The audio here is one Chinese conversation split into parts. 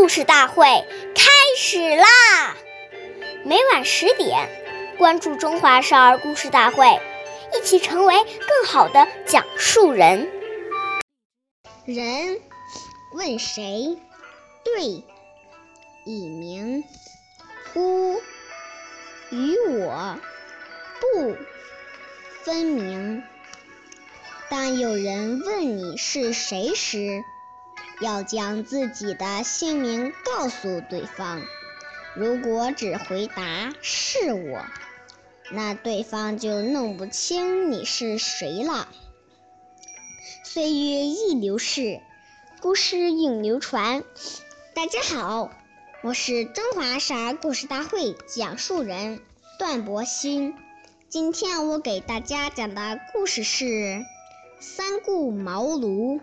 故事大会开始啦！每晚十点，关注《中华少儿故事大会》，一起成为更好的讲述人。人问谁？对，以明。乎？与我不分明。当有人问你是谁时，要将自己的姓名告诉对方。如果只回答是我，那对方就弄不清你是谁了。岁月易流逝，故事永流传。大家好，我是中华少儿故事大会讲述人段博鑫。今天我给大家讲的故事是《三顾茅庐》。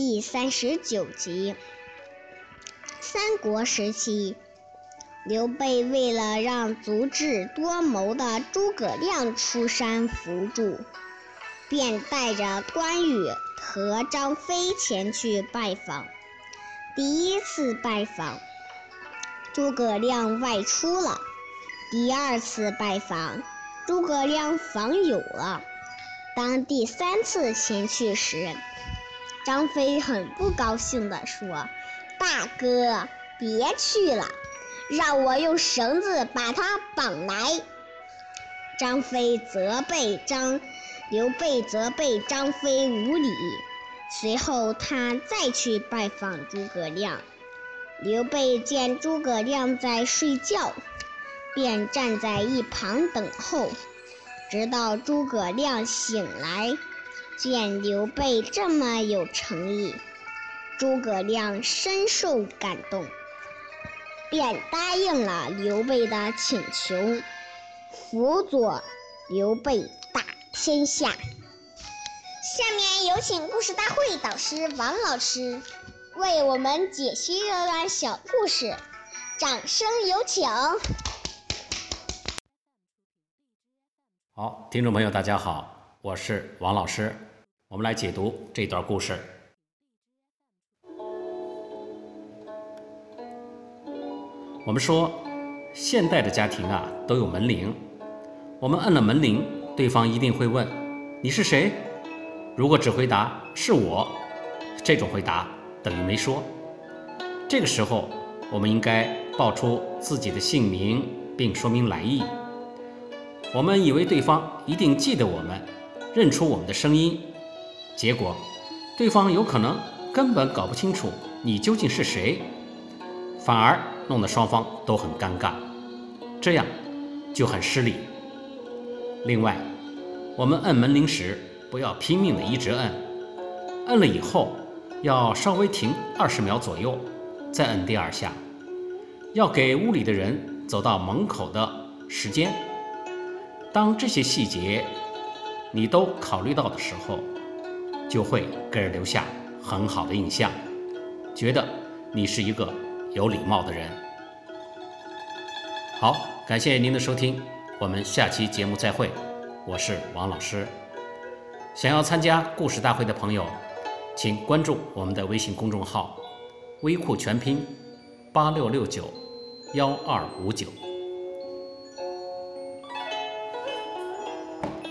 第三十九集，三国时期，刘备为了让足智多谋的诸葛亮出山辅助，便带着关羽和张飞前去拜访。第一次拜访，诸葛亮外出了；第二次拜访，诸葛亮访友了。当第三次前去时，张飞很不高兴地说：“大哥，别去了，让我用绳子把他绑来。”张飞责备张刘备责备张飞无礼。随后他再去拜访诸葛亮，刘备见诸葛亮在睡觉，便站在一旁等候，直到诸葛亮醒来。见刘备这么有诚意，诸葛亮深受感动，便答应了刘备的请求，辅佐刘备打天下。下面有请故事大会导师王老师为我们解析这段小故事，掌声有请。好，听众朋友，大家好，我是王老师。我们来解读这段故事。我们说，现代的家庭啊都有门铃，我们摁了门铃，对方一定会问你是谁。如果只回答是我，这种回答等于没说。这个时候，我们应该报出自己的姓名，并说明来意。我们以为对方一定记得我们，认出我们的声音。结果，对方有可能根本搞不清楚你究竟是谁，反而弄得双方都很尴尬，这样就很失礼。另外，我们摁门铃时不要拼命的一直摁，摁了以后要稍微停二十秒左右，再摁第二下，要给屋里的人走到门口的时间。当这些细节你都考虑到的时候，就会给人留下很好的印象，觉得你是一个有礼貌的人。好，感谢您的收听，我们下期节目再会。我是王老师。想要参加故事大会的朋友，请关注我们的微信公众号“微库全拼八六六九幺二五九”。